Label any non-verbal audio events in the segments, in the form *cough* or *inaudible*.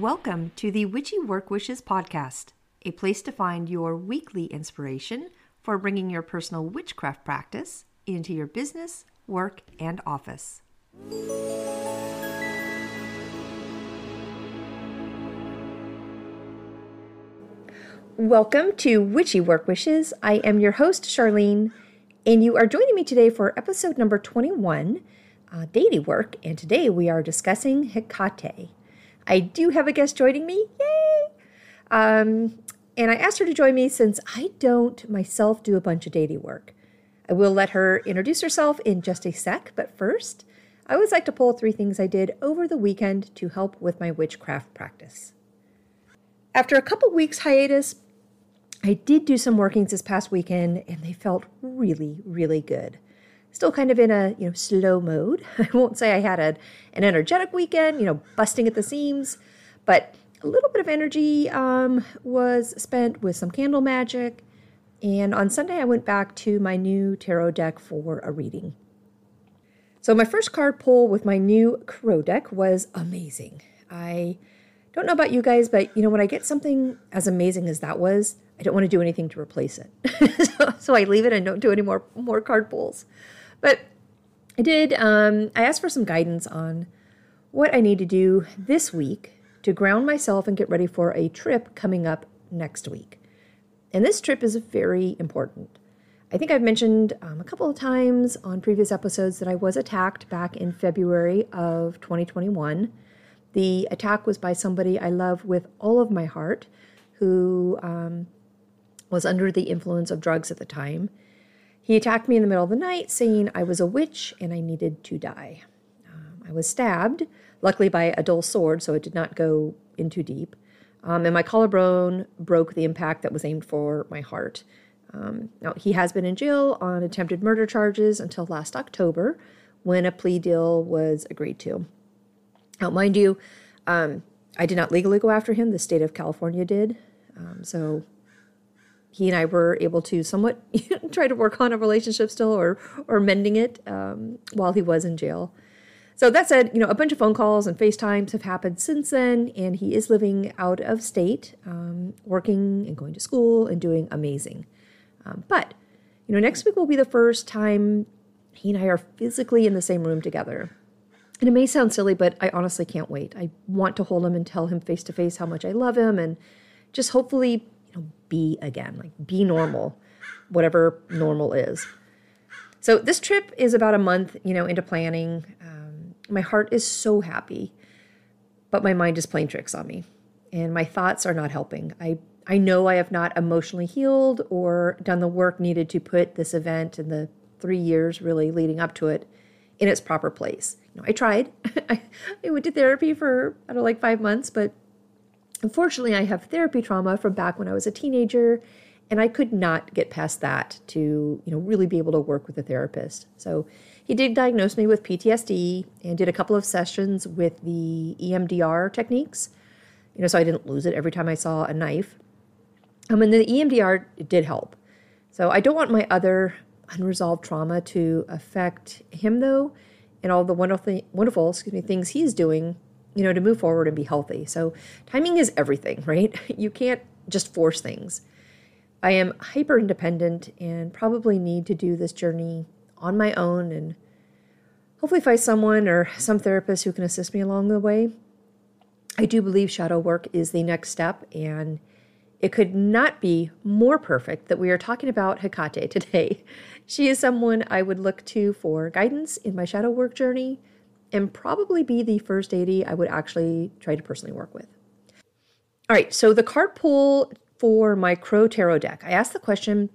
Welcome to the Witchy Work Wishes podcast, a place to find your weekly inspiration for bringing your personal witchcraft practice into your business, work, and office. Welcome to Witchy Work Wishes. I am your host, Charlene, and you are joining me today for episode number 21, uh, Deity Work, and today we are discussing Hecate. I do have a guest joining me, yay! Um, and I asked her to join me since I don't myself do a bunch of deity work. I will let her introduce herself in just a sec, but first, I always like to pull three things I did over the weekend to help with my witchcraft practice. After a couple weeks hiatus, I did do some workings this past weekend and they felt really, really good. Still kind of in a, you know, slow mode. *laughs* I won't say I had a, an energetic weekend, you know, busting at the seams, but a little bit of energy um, was spent with some candle magic. And on Sunday, I went back to my new tarot deck for a reading. So, my first card pull with my new Crow deck was amazing. I don't know about you guys, but you know, when I get something as amazing as that was, I don't want to do anything to replace it. so, *laughs* so, I leave it and don't do any more more card pulls. But I did. Um, I asked for some guidance on what I need to do this week to ground myself and get ready for a trip coming up next week. And this trip is very important. I think I've mentioned um, a couple of times on previous episodes that I was attacked back in February of 2021. The attack was by somebody I love with all of my heart who um, was under the influence of drugs at the time. He attacked me in the middle of the night, saying I was a witch and I needed to die. Um, I was stabbed, luckily by a dull sword, so it did not go in too deep. Um, and my collarbone broke the impact that was aimed for my heart. Um, now, he has been in jail on attempted murder charges until last October when a plea deal was agreed to. Now, mind you, um, I did not legally go after him, the state of California did. Um, so he and I were able to somewhat *laughs* try to work on a relationship still or or mending it um, while he was in jail. So that said, you know, a bunch of phone calls and FaceTimes have happened since then, and he is living out of state, um, working and going to school and doing amazing. Um, but you know, next week will be the first time he and I are physically in the same room together. And it may sound silly, but I honestly can't wait. I want to hold him and tell him face to face how much I love him and just hopefully be again, like be normal, whatever normal is. So this trip is about a month, you know, into planning. Um, my heart is so happy, but my mind is playing tricks on me, and my thoughts are not helping. I I know I have not emotionally healed or done the work needed to put this event and the three years really leading up to it in its proper place. You know, I tried. *laughs* I, I went to therapy for I don't know, like five months, but Unfortunately, I have therapy trauma from back when I was a teenager, and I could not get past that to, you know, really be able to work with a therapist. So he did diagnose me with PTSD and did a couple of sessions with the EMDR techniques, you know, so I didn't lose it every time I saw a knife. Um, and the EMDR did help. So I don't want my other unresolved trauma to affect him though, and all the wonderful, wonderful, excuse me, things he's doing you know, to move forward and be healthy. So timing is everything, *laughs* right? You can't just force things. I am hyper independent and probably need to do this journey on my own and hopefully find someone or some therapist who can assist me along the way. I do believe shadow work is the next step, and it could not be more perfect that we are talking about Hecate *laughs* today. She is someone I would look to for guidance in my shadow work journey and probably be the first deity I would actually try to personally work with. All right, so the card pull for my Crow Tarot deck, I asked the question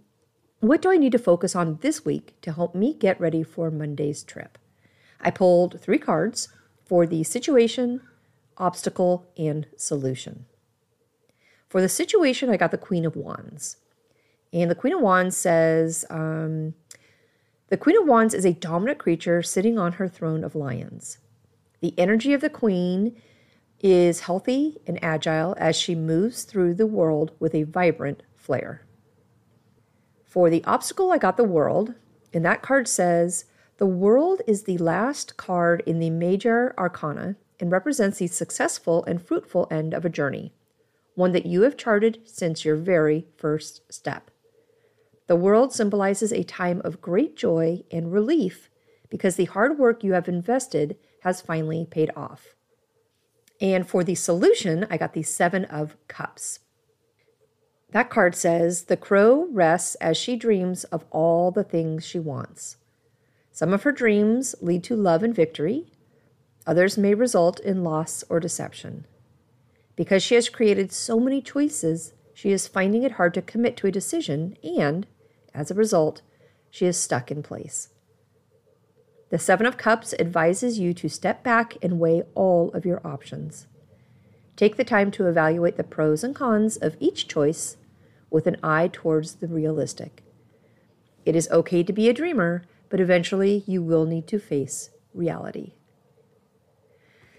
what do I need to focus on this week to help me get ready for Monday's trip? I pulled three cards for the situation, obstacle, and solution. For the situation, I got the Queen of Wands. And the Queen of Wands says, um, the Queen of Wands is a dominant creature sitting on her throne of lions. The energy of the Queen is healthy and agile as she moves through the world with a vibrant flair. For the obstacle, I got the world, and that card says the world is the last card in the major arcana and represents the successful and fruitful end of a journey, one that you have charted since your very first step. The world symbolizes a time of great joy and relief because the hard work you have invested has finally paid off. And for the solution, I got the Seven of Cups. That card says the crow rests as she dreams of all the things she wants. Some of her dreams lead to love and victory, others may result in loss or deception. Because she has created so many choices, she is finding it hard to commit to a decision, and, as a result, she is stuck in place. The Seven of Cups advises you to step back and weigh all of your options. Take the time to evaluate the pros and cons of each choice with an eye towards the realistic. It is okay to be a dreamer, but eventually you will need to face reality.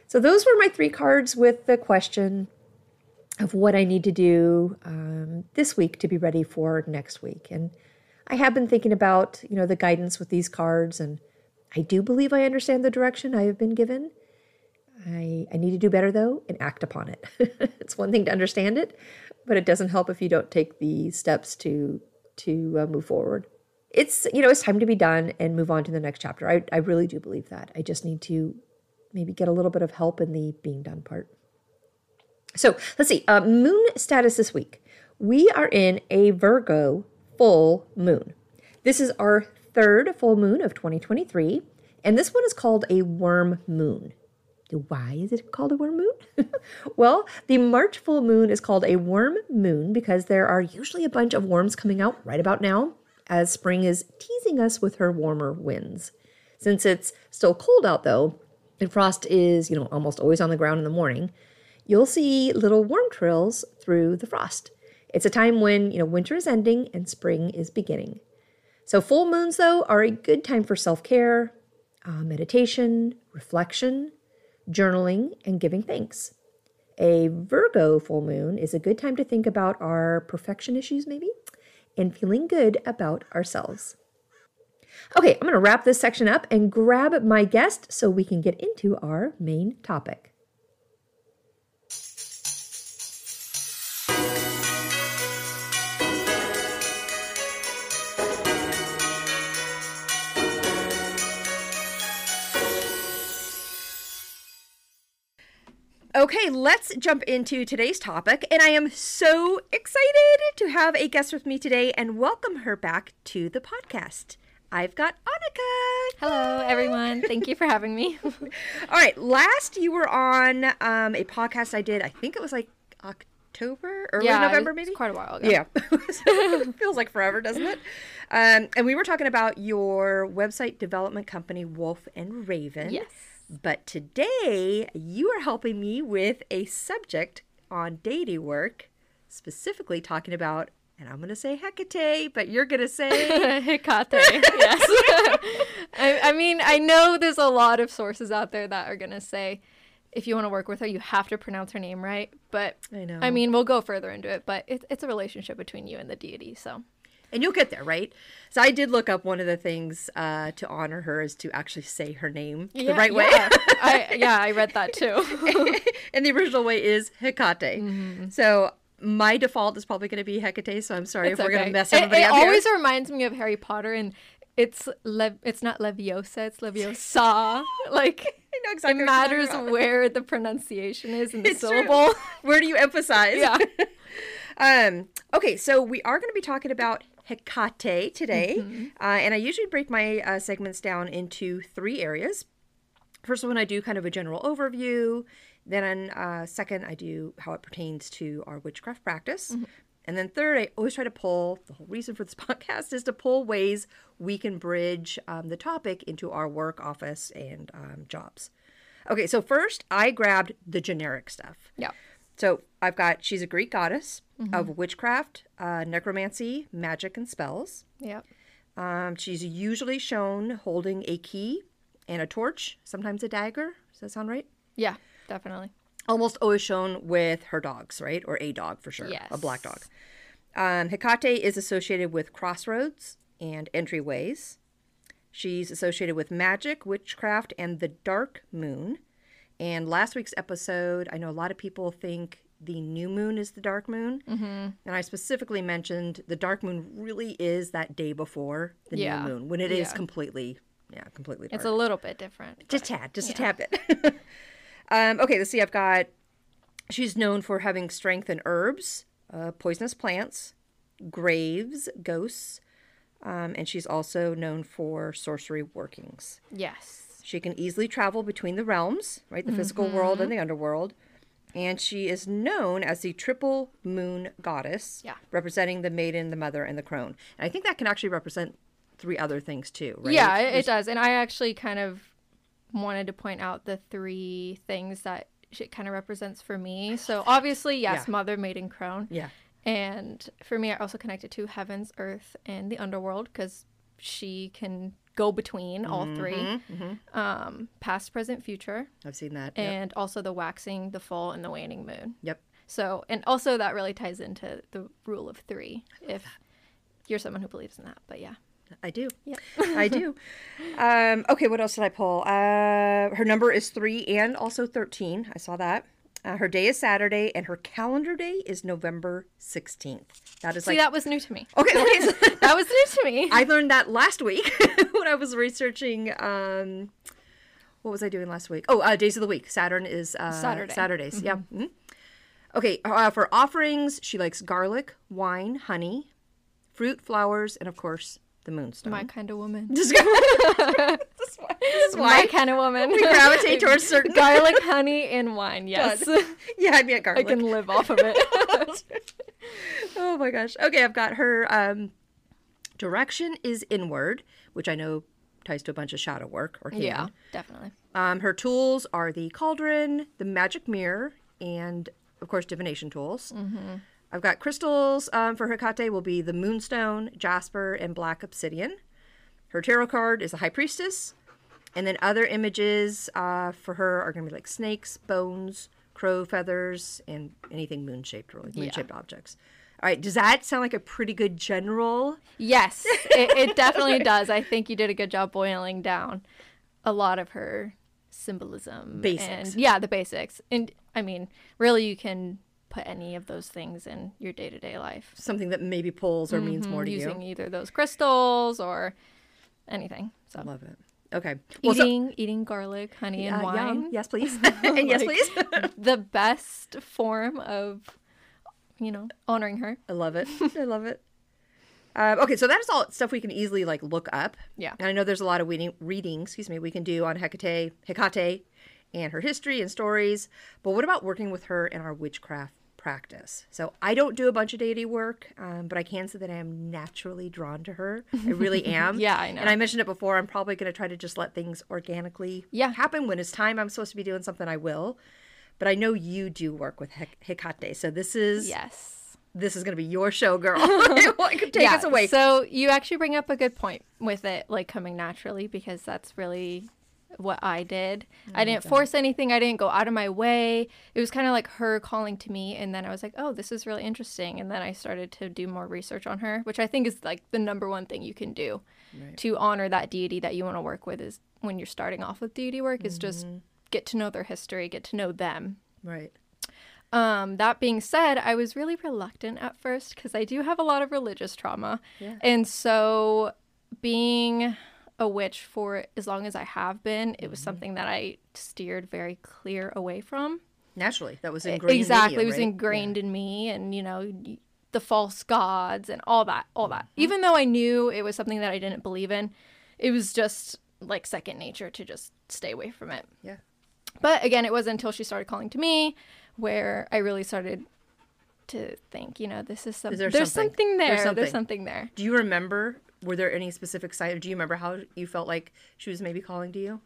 So, those were my three cards with the question of what I need to do um, this week to be ready for next week. And I have been thinking about, you know, the guidance with these cards and I do believe I understand the direction I have been given. I, I need to do better though and act upon it. *laughs* it's one thing to understand it, but it doesn't help if you don't take the steps to to uh, move forward. It's you know it's time to be done and move on to the next chapter. I I really do believe that. I just need to maybe get a little bit of help in the being done part. So let's see. Uh, moon status this week. We are in a Virgo full moon. This is our third full moon of 2023, and this one is called a worm moon. Why is it called a worm moon? *laughs* well, the March full moon is called a worm moon because there are usually a bunch of worms coming out right about now as spring is teasing us with her warmer winds. Since it's still cold out though, and frost is, you know, almost always on the ground in the morning, you'll see little worm trails through the frost. It's a time when, you know, winter is ending and spring is beginning. So, full moons, though, are a good time for self care, uh, meditation, reflection, journaling, and giving thanks. A Virgo full moon is a good time to think about our perfection issues, maybe, and feeling good about ourselves. Okay, I'm going to wrap this section up and grab my guest so we can get into our main topic. Okay, let's jump into today's topic. And I am so excited to have a guest with me today and welcome her back to the podcast. I've got Anika. Hello, everyone. Thank you for having me. *laughs* *laughs* All right, last you were on um, a podcast I did, I think it was like October, early yeah, November, maybe? quite a while ago. Yeah. *laughs* Feels like forever, doesn't it? Um, and we were talking about your website development company, Wolf and Raven. Yes. But today, you are helping me with a subject on deity work, specifically talking about, and I'm going to say Hecate, but you're going to say *laughs* Hecate. *laughs* yes. *laughs* I, I mean, I know there's a lot of sources out there that are going to say, if you want to work with her, you have to pronounce her name right. But I know. I mean, we'll go further into it, but it, it's a relationship between you and the deity. So and you'll get there, right? So I did look up one of the things uh, to honor her is to actually say her name yeah, the right yeah. way. I, *laughs* yeah, I read that too. *laughs* and the original way is Hecate. Mm-hmm. So my default is probably going to be Hecate. So I'm sorry it's if we're okay. going to mess everybody it, it up. It always reminds me of Harry Potter, and it's Le- it's not Leviosa, it's Leviosa. *laughs* like exactly. It matters where the pronunciation is in the it's syllable. True. Where do you emphasize? Yeah. um. Okay, so we are going to be talking about Hecate today. Mm-hmm. Uh, and I usually break my uh, segments down into three areas. First one, I do kind of a general overview. Then, uh, second, I do how it pertains to our witchcraft practice. Mm-hmm. And then third, I always try to pull the whole reason for this *laughs* podcast is to pull ways we can bridge um, the topic into our work, office, and um, jobs. Okay, so first, I grabbed the generic stuff. Yeah. So I've got she's a Greek goddess mm-hmm. of witchcraft, uh, necromancy, magic, and spells. Yep. Um, she's usually shown holding a key and a torch, sometimes a dagger. Does that sound right? Yeah, definitely. Almost always shown with her dogs, right? Or a dog for sure. Yes. A black dog. Um, Hecate is associated with crossroads and entryways. She's associated with magic, witchcraft, and the dark moon. And last week's episode, I know a lot of people think the new moon is the dark moon. Mm-hmm. And I specifically mentioned the dark moon really is that day before the Yeah. new moon when it is Yeah. completely, yeah, completely dark. It's a little bit different. just a tad, just a tad bit. *laughs* um, okay, let's see. I've got, she's known for having strength in herbs, uh, poisonous plants, graves, ghosts, um, and she's also known for sorcery workings. Yes. She can easily travel between the realms, right? The physical world and mm-hmm. the underworld. And she is known as the triple moon goddess, Yeah. representing the maiden, the mother, and the crone. And I think that can actually represent three other things too, right? Yeah, it, it does. And I actually kind of wanted to point out the three things that it kind of represents for me. So *sighs* obviously, yes, Yeah. mother, maiden, crone. Yeah. And for me, I also connected to heavens, earth, and the underworld because she can go between all 3 Mm-hmm, Um, past, present, future, I've seen that. Yep. and also the waxing, the full, and the waning moon. yep. So, and also that really ties into the rule of three if you're someone who believes in that. But yeah. I do. Yeah. I do. *laughs* Um, okay, what else did I pull? Uh, her number is three and also 13. I saw that. Uh, her day is Saturday, and her calendar day is November 16th. That is See, like. that was new to me. okay, okay. *laughs* That was new to me. *laughs* I learned that last week when I was researching. Um, what was I doing last week? Oh, uh, days of the week. Saturn is uh, Saturday. Saturdays. Yeah. mhm. Okay. Uh, for offerings, she likes garlic, wine, honey, fruit, flowers, and of course the moonstone. My kind of woman. *laughs* this is why. *laughs* This is why My kind of woman. we gravitate towards *laughs* certain. garlic, honey, and wine. Yes. yeah, I'd be at I can live off of it. oh my gosh. Okay, I've got her um, direction is inward, which I know ties to a bunch of shadow work or yeah, definitely. Um, her tools are the cauldron, the magic mirror, and of course divination tools. Mm-hmm. I've got crystals um, for Hecate will be the moonstone, jasper, and black obsidian. Her tarot card is the high priestess, and then other images uh, for her are going to be like snakes, bones, crow feathers, and anything moon shaped, really moon shaped objects. All right, does that sound like a pretty good general? Yes, it, it *laughs* definitely does. I think you did a good job boiling down a lot of her symbolism. Basics. And, yeah, the basics. And I mean, really, you can put any of those things in your day to day life. Something that maybe pulls or means more to using you? Using either those crystals or anything. So Love it. Okay. Well, so- eating eating garlic, honey, and Uh, wine. yum. Yes, please. and *laughs* *laughs* yes, please. The best form of, you know, honoring her. I love it. *laughs* I love it. Um, okay, so that is all stuff we can easily like look up. Yeah. And I know there's a lot of reading, reading, excuse me, we can do on Hecate, Hecate, and her history and stories. But what about working with her in our witchcraft practice? So I don't do a bunch of deity work, um, but I can say that I am naturally drawn to her. I really *laughs* am. Yeah, I know. And I mentioned it before. I'm probably going to try to just let things organically Yeah. happen when it's time. I'm supposed to be doing something. I will. But I know you do work with Hec- Hecate, so this is Yes. this is going to be your show, girl. *laughs* *laughs* Take us away. So you actually bring up a good point with it, like coming naturally, because that's really what I did. Oh I didn't force anything. I didn't go out of my way. It was kind of like her calling to me, and then I was like, "Oh, this is really interesting." And then I started to do more research on her, which I think is like the number one thing you can do to honor that deity that you want to work with. Is when you're starting off with deity work, is just mm-hmm. Get to know their history, get to know them, right. um, that being said, I was really reluctant at first because I do have a lot of religious trauma. And so being a witch for as long as I have been, it was something that I steered very clear away from. Naturally, that was ingrained. Exactly. In you, it was right? ingrained in me and, you know, the false gods and all that, all that. Even though I knew it was something that I didn't believe in, it was just like second nature to just stay away from it. Yeah. But again, it wasn't until she started calling to me where I really started to think, you know, this is something. there There's something? something there. There's There's something. something, there. Do you remember? Were there any specific signs? Do you remember how you felt like she was maybe calling to you?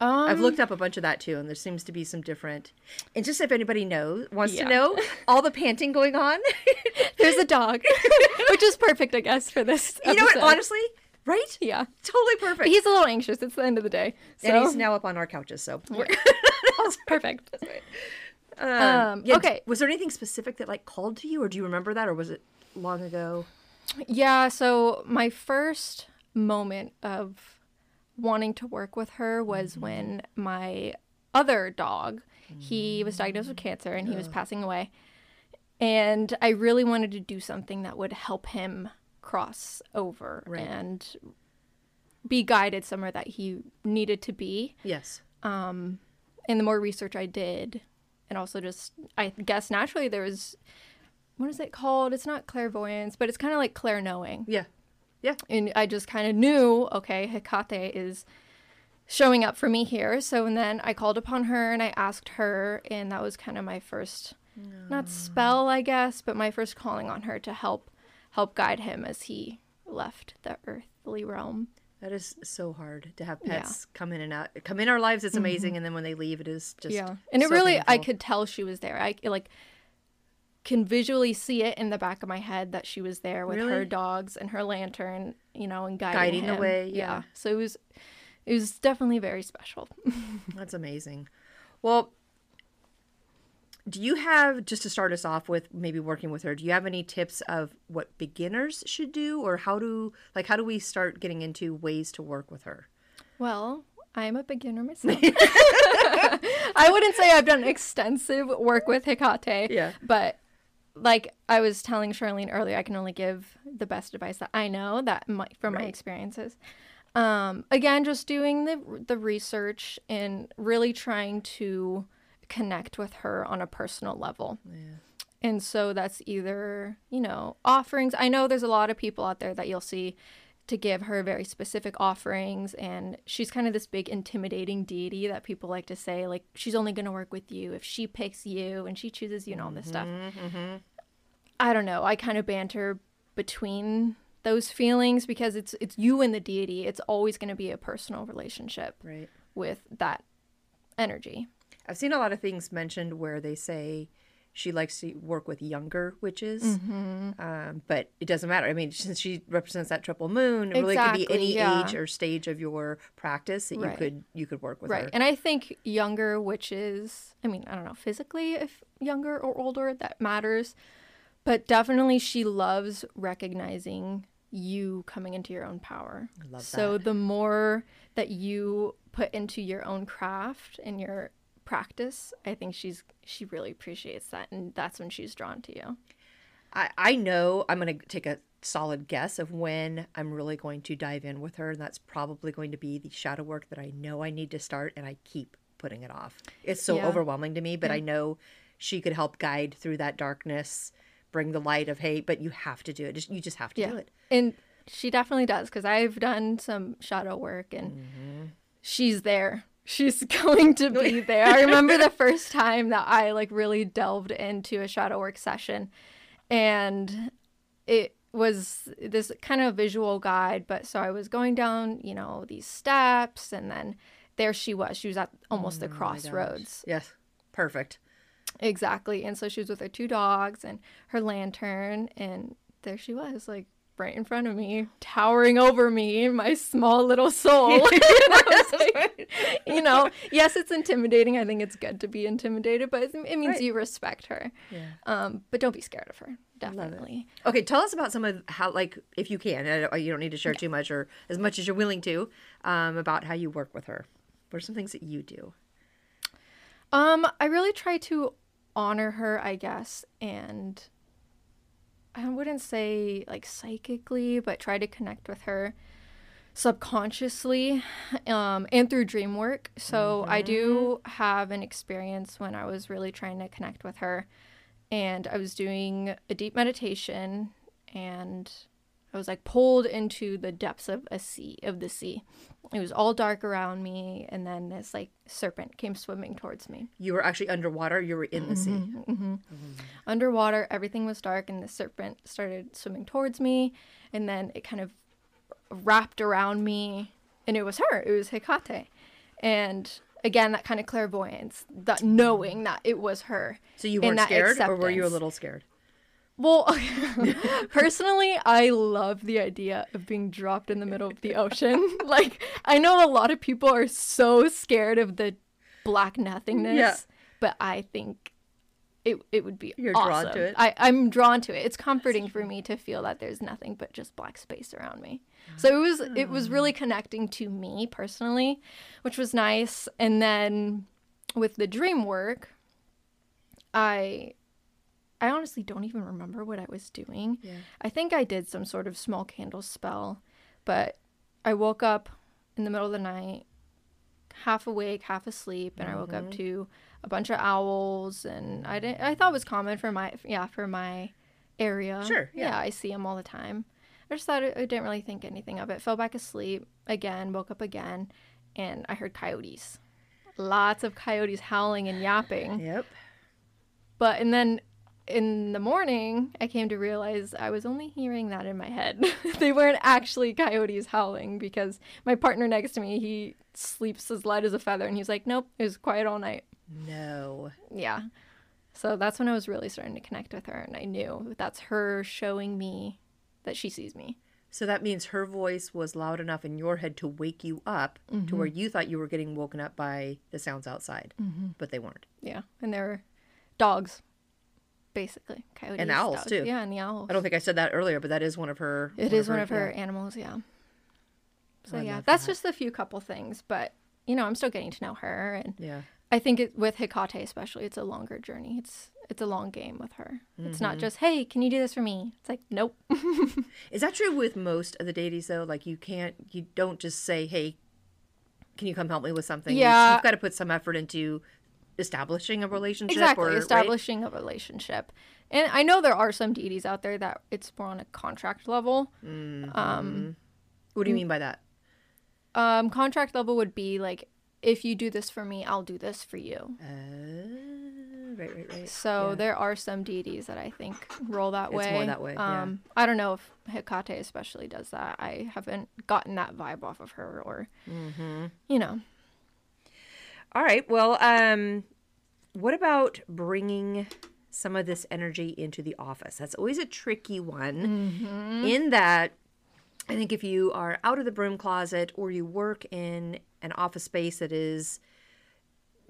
Um, I've looked up a bunch of that too, and there seems to be some different. And just if anybody knows, wants Yeah. to know, *laughs* all the panting going on. There's a dog, *laughs* which is perfect, I guess, for this. you know what? Honestly, right? yeah. Totally perfect. He's a little anxious. It's the end of the day. So and he's now up on our couches, so we're *laughs* *laughs* perfect. Um, Um, yeah, okay. Was there anything specific that like called to you, or do you remember that, or was it long ago? Yeah, so my first moment of wanting to work with her was when my other dog. He was diagnosed with cancer and he was passing away. And I really wanted to do something that would help him cross over Right. and be guided somewhere that he needed to be. Yes. Um, and the more research I did, and also just, I guess naturally there was, what is it called? It's not clairvoyance, but it's kind of like clair knowing Yeah. Yeah. and I just kind of knew, okay, Hecate is showing up for me here. So and then I called upon her and I asked her, and that was kind of my first, not spell, I guess, but my first calling on her to help help guide him as he left the earthly realm. That is so hard to have Yeah. pets come in and out. Come in our lives, it's mm-hmm. amazing, and then when they leave, it is just yeah, and it so really, I could tell she was there. I like can visually see it in the back of my head that she was there with her dogs and her lantern, you know, and guiding, Guiding the him. way, yeah. So it was, it was definitely very special. *laughs* That's amazing. Well, do you have just to start us off with maybe working with her? Do you have any tips of what beginners should do, or how do like how do we start getting into ways to work with her? Well, I'm a beginner *laughs* myself. I wouldn't say I've done extensive work with Hecate Yeah. But like I was telling Charlene earlier, I can only give the best advice that I know that my, from my experiences. Um, again, just doing the the research and really trying to connect with her on a personal level. And so that's either, you know, offerings. I know there's a lot of people out there that you'll see to give her very specific offerings. And she's kind of this big intimidating deity that people like to say, like, she's only going to work with you if she picks you and she chooses you and all this stuff. Mm-hmm, mm-hmm. I don't know. I kind of banter between those feelings because it's it's you and the deity. It's always going to be a personal relationship Right. with that energy. I've seen a lot of things mentioned where they say she likes to work with younger witches, Mm-hmm. um, but it doesn't matter. I mean, *laughs* since she represents that triple moon, it really could be any yeah. age or stage of your practice that you could you could work with Right. her. And I think younger witches, I mean, I don't know physically if younger or older, that matters. But definitely she loves recognizing you coming into your own power. I love so the more that you put into your own craft and your practice, I think she's she really appreciates that and that's when she's drawn to you. I, I know I'm going to take a solid guess of when I'm really going to dive in with her, and that's probably going to be the shadow work that I know I need to start, and I keep putting it off. It's so Yeah. overwhelming to me, but I know she could help guide through that darkness, bring the light of hey, but you have to do it. Just you just have to do it. And she definitely does because I've done some shadow work and Mm-hmm. she's there. She's *laughs* going to be there. I remember the *laughs* first time that I like really delved into a shadow work session and it was this kind of visual guide, but so I was going down, you know, these steps and then there she was. She was at almost the Oh gosh. crossroads. Yes, perfect. Exactly. And so she was with her two dogs and her lantern, and there she was, like right in front of me, towering over me, my small little soul. *laughs* And I was *laughs* like, you know, yes, it's intimidating. I think it's good to be intimidated, but it it means Right. you respect her. Yeah. Um, but don't be scared of her. Definitely. Okay, tell us about some of how, like, if you can, you don't need to share too much or as much as you're willing to, um, about how you work with her. What are some things that you do? Um, I really try to honor her, I guess, and I wouldn't say like psychically, but try to connect with her subconsciously um, and through dream work. So I do have an experience when I was really trying to connect with her, and I was doing a deep meditation, and I was like pulled into the depths of a sea of the sea. It was all dark around me, and then this like serpent came swimming towards me. You were actually underwater. You were in the sea. Mm-hmm, mm-hmm. Underwater, everything was dark, and the serpent started swimming towards me, and then it kind of wrapped around me, and it was her. It was Hecate, and again that kind of clairvoyance, that knowing that it was her. So you weren't scared, or were you a little scared? Well, *laughs* *laughs* personally, I love the idea of being dropped in the middle of the *laughs* ocean. like, I know a lot of people are so scared of the black nothingness, Yeah. but I think it it would be You're drawn to awesome. it? I, I'm drawn to it. It's comforting for me to feel that there's nothing but just black space around me. So it was it was Ah. really connecting to me personally, which was nice. And then with the dream work, I I honestly don't even remember what I was doing. Yeah. I think I did some sort of small candle spell, but I woke up in the middle of the night, half awake, half asleep, and I woke Mm-hmm. up to a bunch of owls, and I didn't. I thought it was common for my yeah for my area. Sure, yeah. I see them all the time. I just thought I didn't really think anything of it. Fell back asleep again, woke up again, and I heard coyotes. Lots of coyotes howling and yapping. Yep. But and then in the morning, I came to realize I was only hearing that in my head. *laughs* they weren't actually coyotes howling because my partner next to me, he sleeps as light as a feather and he's like, "Nope, it was quiet all night." No. Yeah. So that's when I was really starting to connect with her and I knew that's her showing me that she sees me. So that means her voice was loud enough in your head to wake you up to where mm-hmm. you thought you were getting woken up by the sounds outside, mm-hmm. but they weren't. Yeah. And there were dogs basically, coyotes, and owls, dogs. too. Yeah, and the owls. I don't think I said that earlier, but that is one of her. It is one of her yeah. animals, yeah. So I yeah, that's that. just a few couple things, but you know, I'm still getting to know her, and Yeah. I think it, with Hecate especially, it's a longer journey. It's it's a long game with her. It's Mm-hmm. not just hey, can you do this for me? It's like nope. *laughs* Is that true with most of the deities though? Like you can't, you don't just say, "Hey, can you come help me with something?" Yeah. you've got to put some effort into establishing a relationship. exactly, or, right? establishing a relationship. And I know there are some deities out there that it's more on a contract level. What do you mean by that? Um, contract level would be like if you do this for me, I'll do this for you. Uh, right, right, right. So Yeah. there are some deities that I think roll that It's way. more that way, yeah. Um, I don't know if Hecate especially does that. I haven't gotten that vibe off of her, or Mm-hmm. you know, All right. Well, um, what about bringing some of this energy into the office? That's always a tricky one. Mm-hmm. In that, I think if you are out of the broom closet or you work in an office space that is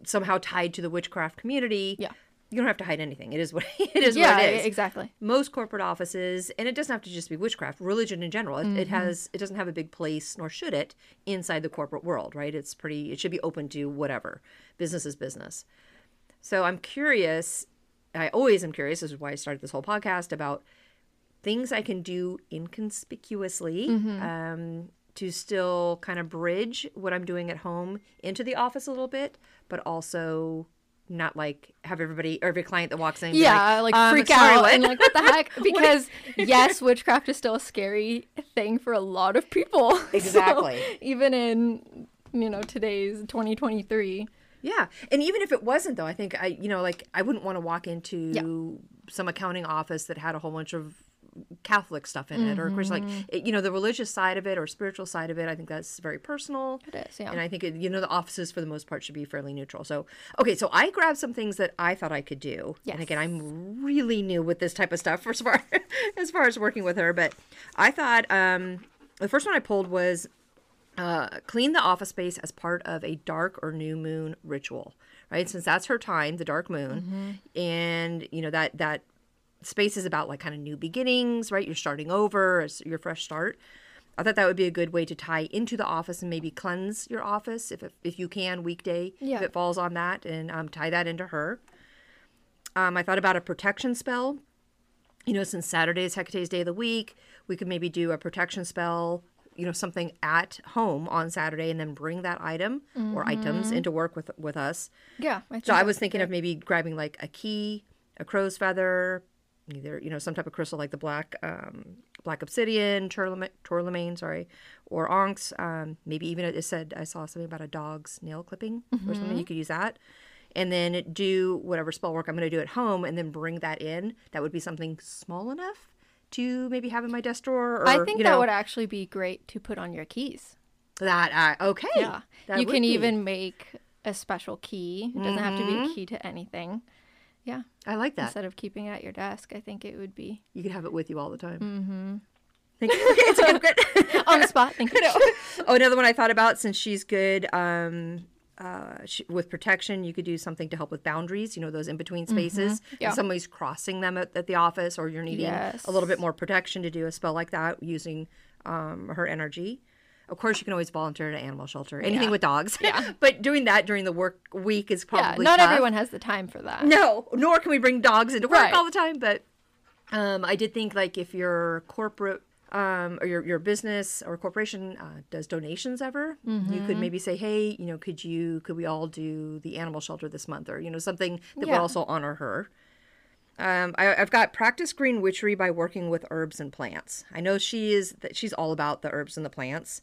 somehow tied to the witchcraft community, Yeah. you don't have to hide anything. It is what *laughs* it is. yeah, what it is exactly. most corporate offices and it doesn't have to just be witchcraft religion in general it, it mm-hmm. has it doesn't have a big place nor should it inside the corporate world right it's pretty it should be open to whatever business is business so i'm curious i always am curious this is why i started this whole podcast about things i can do inconspicuously um, to still kind of bridge what i'm doing at home into the office a little bit but also not like have everybody or every client that walks in Yeah, like, "Um, freak sorry, out what?" and like what the heck? *laughs* Because *laughs* yes, witchcraft is still a scary thing for a lot of people. *laughs* So, Exactly. even in you know today's 2023. Yeah, and even if it wasn't, though, I think I, you know, like I wouldn't want to walk into some accounting office that had a whole bunch of Catholic stuff in it, or of course, like it, you know, the religious side of it or spiritual side of it. I think that's very personal. It is, yeah. And I think it, you know the offices for the most part should be fairly neutral. So okay, so I grabbed some things that I thought I could do. Yes. And again, I'm really new with this type of stuff as far *laughs* as far as working with her, but I thought um, the first one I pulled was uh, clean the office space as part of a dark or new moon ritual right? Since that's her time the dark moon. And you know that that space is about like kind of new beginnings right? You're starting over it's your fresh start. I thought that would be a good way to tie into the office and maybe cleanse your office if, if you can weekday Yeah. if it falls on that and um, tie that into her. Um, i thought about a protection spell. You know, since Saturday is Hecate's day of the week, we could maybe do a protection spell, you know, something at home on Saturday and then bring that item or items into work with with us. Yeah, I So I was thinking great. of maybe grabbing like a key, a crow's feather, either, you know, some type of crystal like the black um, black obsidian, tourmaline, tourmaline, sorry, or onyx. Um, maybe even it said I saw something about a dog's nail clipping or something. You could use that. And then do whatever spell work I'm going to do at home, and then bring that in. That would be something small enough to maybe have in my desk drawer. Or, I think you that would actually be great to put on your keys. that uh, okay. Yeah, that you can be. even make a special key. It doesn't have to be Mm-hmm. a key to anything. Yeah, I like that. instead of keeping it at your desk, I think it would be You could have it with you all the time. Mm-hmm. Thank *laughs* you. Okay, it's a good, good. *laughs* on the spot. Thank you. *laughs* oh, another one I thought about since she's good um, uh, with protection, you could do something to help with boundaries. You know, those in between spaces. Yeah. If somebody's crossing them at, at the office, or you're needing Yes. a little bit more protection to do a spell like that using um, her energy. Of course, you can always volunteer at an animal shelter, anything Yeah. with dogs. Yeah. *laughs* but doing that during the work week is Yeah, probably not tough. everyone has the time for that. No, nor can we bring dogs into work Right. all the time. But um, I did think like if your corporate um, or your your business or corporation uh, does donations ever, you Mm-hmm. could maybe say, hey, you know, could you could we all do the animal shelter this month, or you know, something that would also honor her. Um, I, I've got practice green witchery by working with herbs and plants. I know she is that she's all about the herbs and the plants.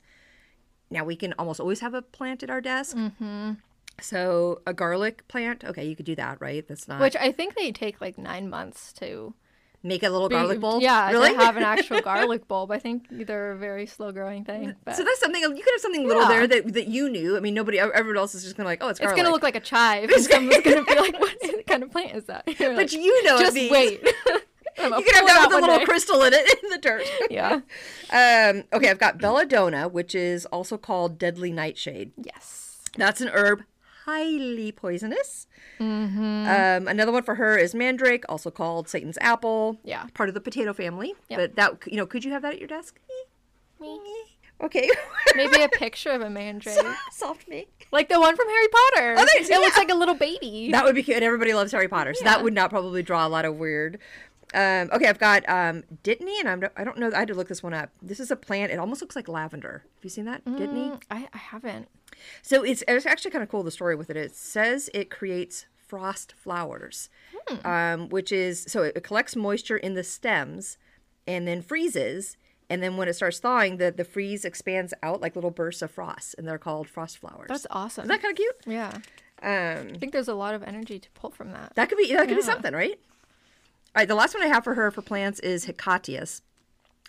Now we can almost always have a plant at our desk. Mm-hmm. So a garlic plant, okay, you could do that, right? That's not Which I think they take like nine months to make a little garlic bulb. Yeah, I really. to have an actual *laughs* garlic bulb. I think they're a very slow growing thing. But so that's something you could have something little Yeah. there that, that you knew. I mean, nobody, everyone else is just gonna like, oh, it's it's gonna look like a chive, *laughs* and someone's gonna be like, "What *laughs* kind of plant is that?" You're but like, you know, just wait. You could have that with a little day. crystal in it in the dirt. Yeah. Um, okay, I've got belladonna, which is also called deadly nightshade. Yes. That's an herb, highly poisonous. Um, another one for her is mandrake, also called Satan's apple. Yeah. part of the potato family. Yep. But that you know, could you have that at your desk? Me. Okay. *laughs* Maybe a picture of a mandrake, soft me. like the one from Harry Potter. Oh, it looks like a little baby. That would be cute. And everybody loves Harry Potter, so that would not probably draw a lot of weird. Um, okay, I've got um, Dittany, and I'm, I don't know. I had to look this one up. This is a plant. It almost looks like lavender. Have you seen that, Dittany? Mm, I, I haven't. So it's, it's actually kind of cool. The story with it. It says it creates frost flowers, um, which is so it, it collects moisture in the stems, and then freezes. And then when it starts thawing, the, the freeze expands out like little bursts of frost, and they're called frost flowers. That's awesome. Is that kind of cute? yeah. Um, I think there's a lot of energy to pull from that. That could be that could be something, right? All right, the last one I have for her for plants is Hecatius,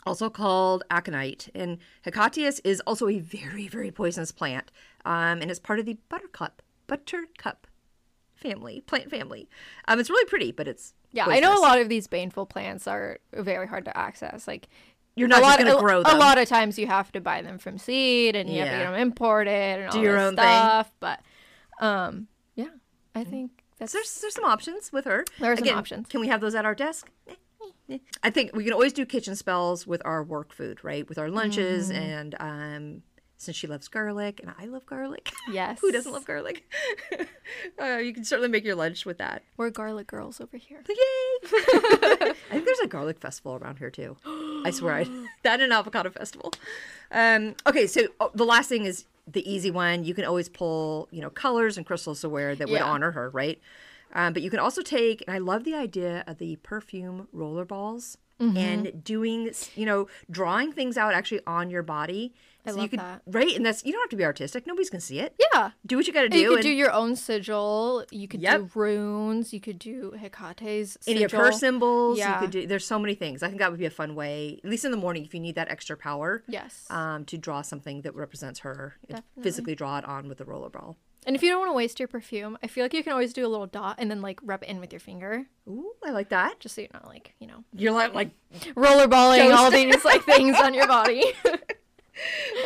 also called aconite. And Hecatius is also a very, very poisonous plant. Um, and it's part of the buttercup, buttercup family, plant family. Um, it's really pretty, but it's Yeah, I know a lot of these baneful plants are very hard to access. Like You're not a lot, gonna grow them. A lot of times you have to buy them from seed, and you have to Yeah. get them imported and Do all your own thing. stuff. But um, yeah, I think that's there's there's some options with her. There are some options. Can we have those at our desk? Eh, eh. I think we can always do kitchen spells with our work food, right? With our lunches, Mm-hmm. and um, since she loves garlic and I love garlic, yes. *laughs* who doesn't love garlic? *laughs* uh, you can certainly make your lunch with that. We're garlic girls over here. Yay! *laughs* I think there's a garlic festival around here too. I swear, I, *gasps* that and an avocado festival. Um, okay, so oh, the last thing is the easy one. You can always pull, you know, colors and crystals to wear that would Yeah. honor her, right? Um, but you can also take, and I love the idea of the perfume roller balls Mm-hmm. and doing, you know, drawing things out actually on your body. I so love you could, that. Right, and that's you don't have to be artistic. Nobody's gonna see it. Yeah. Do what you got to do. You could and do your own sigil. You could Yep. do runes. You could do Hecate's sigil. any of her symbols. Yeah. You could do. There's so many things. I think that would be a fun way, at least in the morning, if you need that extra power. Yes. Um, to draw something that represents her, physically draw it on with the roller ball. and if you don't want to waste your perfume, I feel like you can always do a little dot and then like rub it in with your finger, Ooh, I like that. just so you're not like you know You're like, like, rollerballing all these like things on your body. *laughs*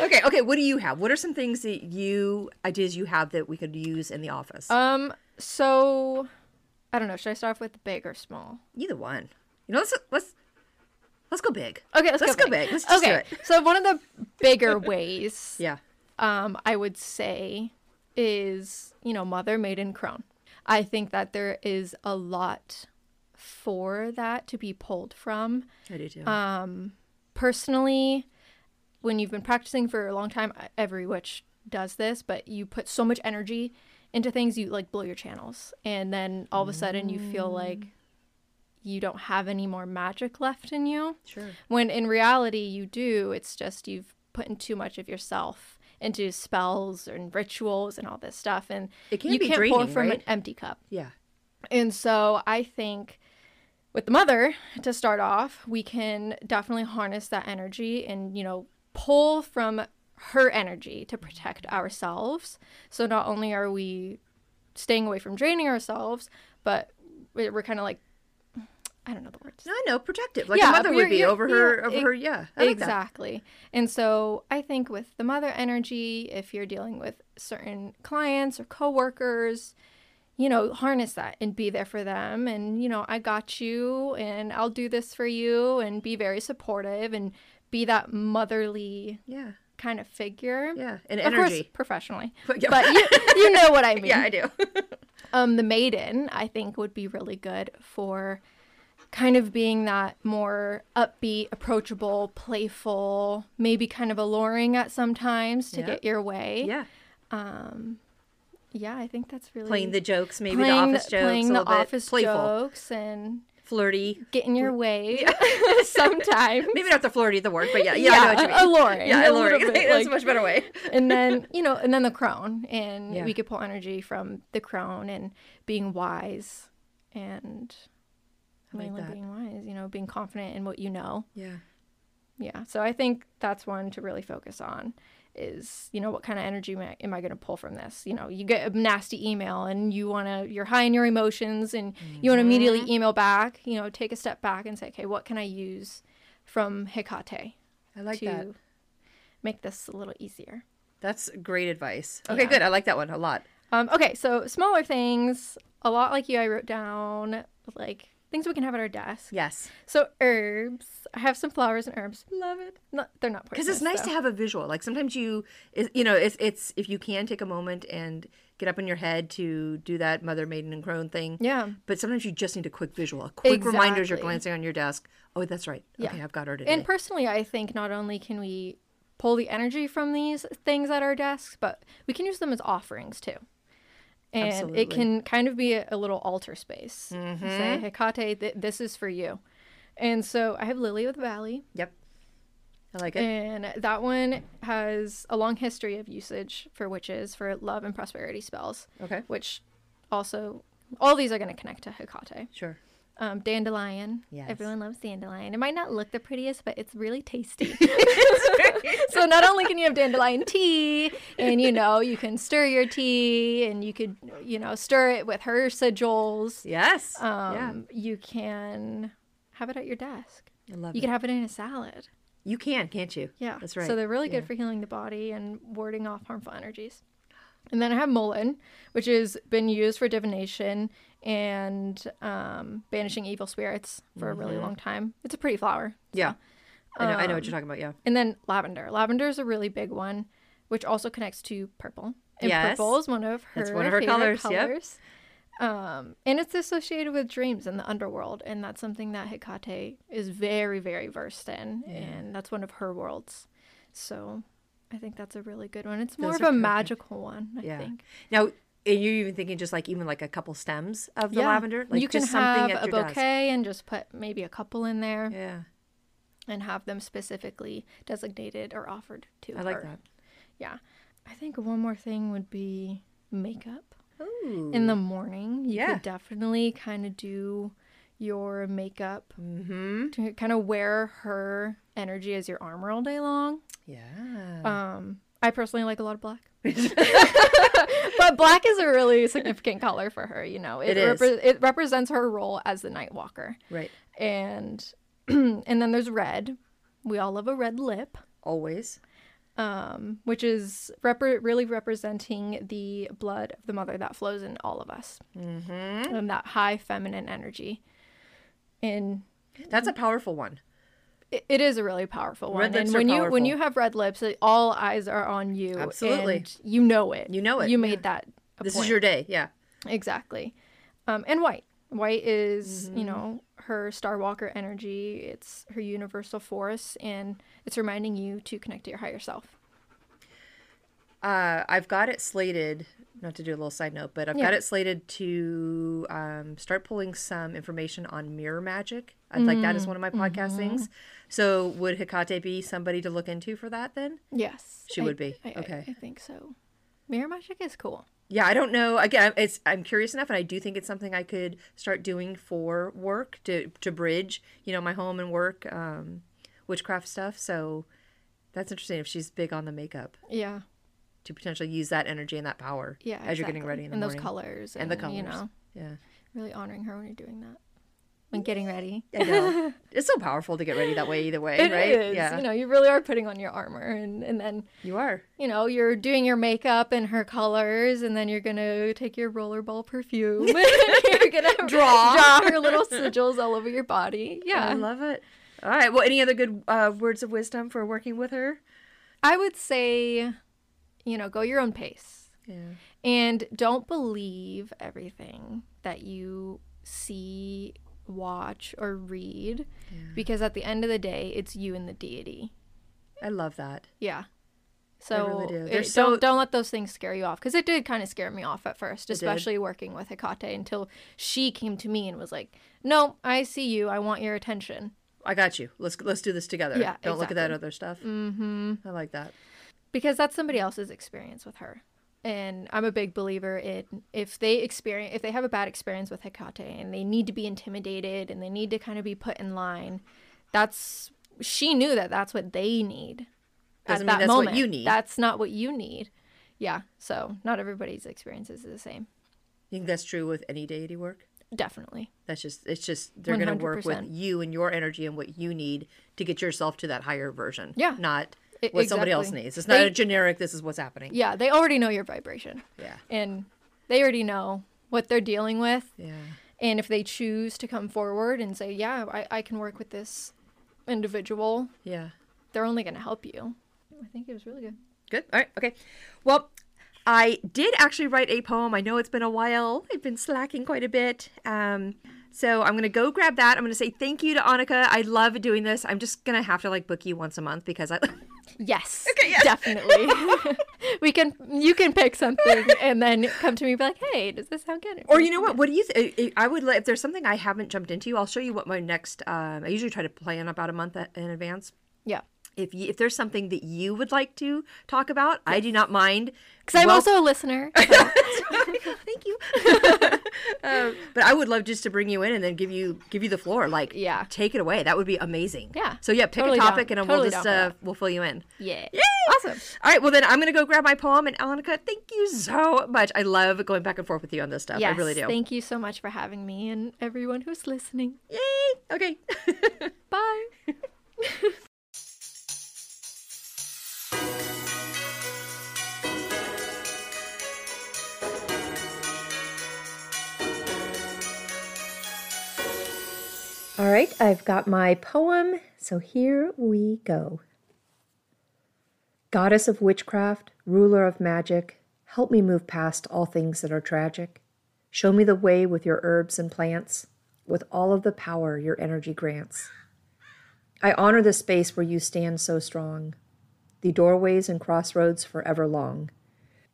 okay, okay. What do you have? What are some things that you ideas you have that we could use in the office? um. So, I don't know. Should I start off with big or small? Either one. You know, let's let's let's go big. Okay, let's, Let's go, go big. Let's just do it. so one of the bigger *laughs* ways, Yeah. um, I would say, is you know mother maiden crone. I think that there is a lot for that to be pulled from. I do too. Um, personally, when you've been practicing for a long time, every witch does this, but you put so much energy into things, you like blow your channels, and then all of a sudden you feel like mm. you don't have any more magic left in you. sure. When in reality, you do. It's just you've put in too much of yourself into spells and rituals and all this stuff, and It can you be can't pour from right? an empty cup. Yeah. And so I think with the mother to start off, we can definitely harness that energy and, you know, pull from her energy to protect ourselves. So not only are we staying away from draining ourselves, but we're, kind of like, I don't know the words. No, I know. Protective, like Yeah, a mother would be over her, yeah, over ex- her. Yeah. Like that. exactly. And so I think with the mother energy, if you're dealing with certain clients or coworkers, you know, harness that and be there for them. And, you know, I got you and I'll do this for you and be very supportive and be that motherly Yeah. kind of figure. Yeah, and Of course, energy. professionally. *laughs* But- yeah. But you, you know what I mean. *laughs* yeah, I do. *laughs* Um, the maiden, I think, would be really good for kind of being that more upbeat, approachable, playful, maybe kind of alluring at sometimes to Yeah. get your way. yeah, Yeah, I think that's really playing the jokes, maybe playing the office jokes, playing the office playful, jokes and flirty. Get in your way *laughs* sometimes. Maybe not the flirty the word, but yeah, yeah, I know what you mean. alluring. Yeah, a alluring. bit, *laughs* That's like- a much better way. *laughs* and then you know, and then the crone, and Yeah. we could pull energy from the crone and being wise, and I like mainly that. being wise. You know, being confident in what you know. Yeah. Yeah. So I think that's one to really focus on. Is you know what kind of energy am I, am I going to pull from this? You know, you get a nasty email and you want to you're high in your emotions and you want to immediately Mm-hmm. email back. You know, take a step back and say, okay, what can I use from Hecate I like to that. make this a little easier? That's great advice. Okay, Yeah. good. I like that one a lot. Um, okay, so smaller things, a lot like you, I wrote down like things we can have at our desk. Yes. So herbs, I have some flowers and herbs. Love it. Not, they're not Because it's nice though. to have a visual. Like sometimes you, you know, it's it's if you can take a moment and get up in your head to do that mother, maiden, and crone thing. Yeah. But sometimes you just need a quick visual, a quick reminder as you're glancing on your desk. Oh, that's right. Yeah. Okay, I've got her today. And personally, I think not only can we pull the energy from these things at our desks, but we can use them as offerings too. And Absolutely. it can kind of be a, a little altar space. Say, mm-hmm. Hecate, th- this is for you. And so I have Lily of the Valley, yep. I like it. and that one has a long history of usage for witches for love and prosperity spells, okay. which also, all these are going to connect to Hecate. Sure. Um, dandelion. Yes. Everyone loves dandelion. It might not look the prettiest, but it's really tasty. *laughs* *laughs* so not only can you have dandelion tea, and you know you can stir your tea, and you could you know stir it with her sigils. Yes. Um, yeah. You can have it at your desk. I love You it. can have it in a salad. You can, can't you? Yeah, That's right. So they're really good Yeah. for healing the body and warding off harmful energies. And then I have mullein, which has been used for divination and um, banishing evil spirits for a really long time. It's a pretty flower. Yeah. I know, I know what Um, you're talking about. Yeah. And then lavender. Lavender is a really big one, which also connects to purple. And Yes. purple is one of her, It's one of her favorite colors, yep. colors. Um, and it's associated with dreams in the underworld, and that's something that Hecate is very, very versed in, and that's one of her worlds. So, I think that's a really good one. It's more Those of a perfect. magical one, I Yeah. think. Now, and you're even thinking just like even like a couple stems of the Yeah. lavender, like you can have a your desk. bouquet and just put maybe a couple in there, Yeah, and have them specifically designated or offered to I like that. Yeah. I think one more thing would be makeup. Ooh. In the morning, you Yeah. could definitely kind of do your makeup mm-hmm. to kind of wear her energy as your armor all day long. Yeah. Um, I personally like a lot of black. *laughs* but black is a really significant color for her, you know. It is. repre- it represents her role as the night walker. right. And *clears throat* and then there's red. We all love a red lip. Always. um, which is repre- really representing the blood of the mother that flows in all of us, mm-hmm. and that high feminine energy. And That's a powerful one. it, it is a really powerful one. Red lips and when you when you have red lips, all eyes are on you. Absolutely. and you know it. You know it, You yeah. made that. A This point. is your day. Yeah. exactly. Um, and white. White is, Mm-hmm. you know, her Star Walker energy. It's her universal force, and it's reminding you to connect to your higher self. Uh, I've got it slated. Not to do a little side note, but I've got it slated to um, start pulling some information on mirror magic. I'd like that as one of my podcast Mm-hmm. things. So would Hecate be somebody to look into for that then? Yes, She I- would be. I, I- Okay. I, think so. Mirror magic is cool. Yeah, I don't know. Again, it's I'm curious enough, and I do think it's something I could start doing for work to to bridge, you know, my home and work um, witchcraft stuff. So that's interesting. If she's big on the makeup, Yeah, to potentially use that energy and that power, yeah. as you're getting ready in the and morning, those colors and the colors. You know, yeah, really honoring her when you're doing that. When getting ready. I know. *laughs* it's so powerful to get ready that way. Either way, It right? is. Yeah, You know, you really are putting on your armor, and and then you are. you know you're doing your makeup and her colors, and then you're gonna take your rollerball perfume. *laughs* and you're gonna *laughs* Draw. draw her little sigils all over your body. Yeah, I love it. All right. Well, any other good uh, words of wisdom for working with her? I would say, you know, go your own pace. Yeah. And don't believe everything that you see, watch, or read because at the end of the day, it's you and the deity. I love that. Yeah. So really do. it, so don't, don't let those things scare you off because it did kind of scare me off at first, especially working with Hecate until she came to me and was like, "No, I see you. I want your attention." I got you. Let's let's do this together. Yeah, Don't look at that other stuff. Mm-hmm. I like that. Because that's somebody else's experience with her. And I'm a big believer in if they experience if they have a bad experience with Hecate and they need to be intimidated and they need to kind of be put in line, that's she knew that that's what they need. Doesn't mean that's what you need. That's not what you need. Yeah. So not everybody's experiences are the same. You think that's true with any deity work? Definitely. That's just it's just they're going to work with you and your energy and what you need to get yourself to that higher version. Yeah. Not What somebody else needs. It's not They- a generic this is what's happening. Yeah. They already know your vibration Yeah. and they already know what they're dealing with. Yeah. And if they choose to come forward and say, yeah, I, I can work with this individual, Yeah. they're only going to help you. I think it was really good. Good. All right. Okay. Well, I did actually write a poem. I know it's been a while. I've been slacking quite a bit. Um, so I'm gonna go grab that. I'm gonna say thank you to Anika. I love doing this. I'm just gonna have to like book you once a month because I. *laughs* Yes, definitely. *laughs* *laughs* we can, you can pick something and then come to me and be like, hey, does this sound good? Or you know what? What do you? Th- I would. If there's something I haven't jumped into, I'll show you what my next. Um, I usually try to plan about a month in advance. Yeah. If you, if there's something that you would like to talk about, I do not mind. Because I'm Well- also a listener. so- *laughs* Thank you. *laughs* um, but I would love just to bring you in and then give you give you the floor. Like, Yeah. take it away. That would be amazing. Yeah. So yeah, pick Totally a down- topic and totally we'll just uh, we'll fill you in. yeah. Yay! Awesome. All right. Well, then I'm gonna go grab my poem. And Anika, thank you so much. I love going back and forth with you on this stuff. Yes. I really do. Thank you so much for having me and everyone who's listening. Yay! Okay. *laughs* Bye. All right, I've got my poem, so here we go. Goddess of witchcraft, ruler of magic, help me move past all things that are tragic. Show me the way with your herbs and plants, with all of the power your energy grants. I honor the space where you stand so strong, the doorways and crossroads forever long.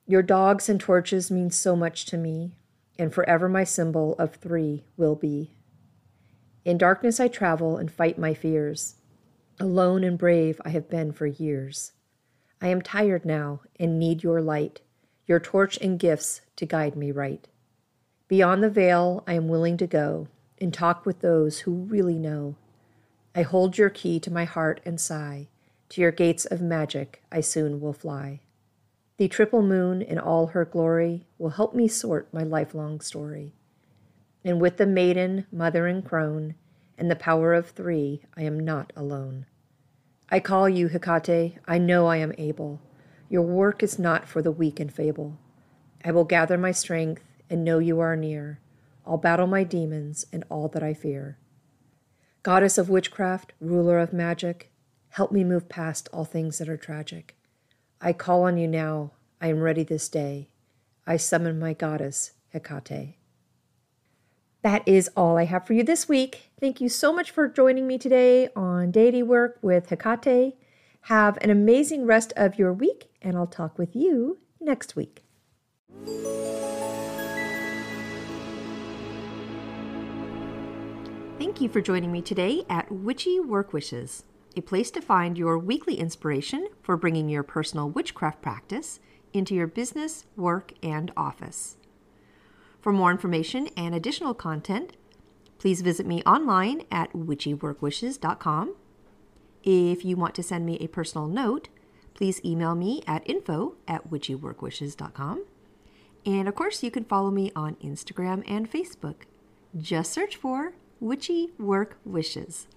Your dogs and torches mean so much to me, and forever my symbol of three will be. In darkness I travel and fight my fears. Alone and brave I have been for years. I am tired now and need your light, your torch and gifts to guide me right. Beyond the veil I am willing to go and talk with those who really know. I hold your key to my heart and sigh. To your gates of magic I soon will fly. The triple moon in all her glory will help me sort my lifelong story. And with the maiden, mother, and crone, and the power of three, I am not alone. I call you, Hecate, I know I am able. Your work is not for the weak and fable. I will gather my strength and know you are near. I'll battle my demons and all that I fear. Goddess of witchcraft, ruler of magic, help me move past all things that are tragic. I call on you now. I am ready this day. I summon my goddess, Hecate. That is all I have for you this week. Thank you so much for joining me today on Deity Work with Hecate. Have an amazing rest of your week, and I'll talk with you next week. Thank you for joining me today at Witchy Work Wishes, a place to find your weekly inspiration for bringing your personal witchcraft practice into your business, work, and office. For more information and additional content, please visit me online at witchyworkwishes.com. If you want to send me a personal note, please email me at info at witchyworkwishes.com. And of course, you can follow me on Instagram and Facebook. Just search for Witchy Work Wishes.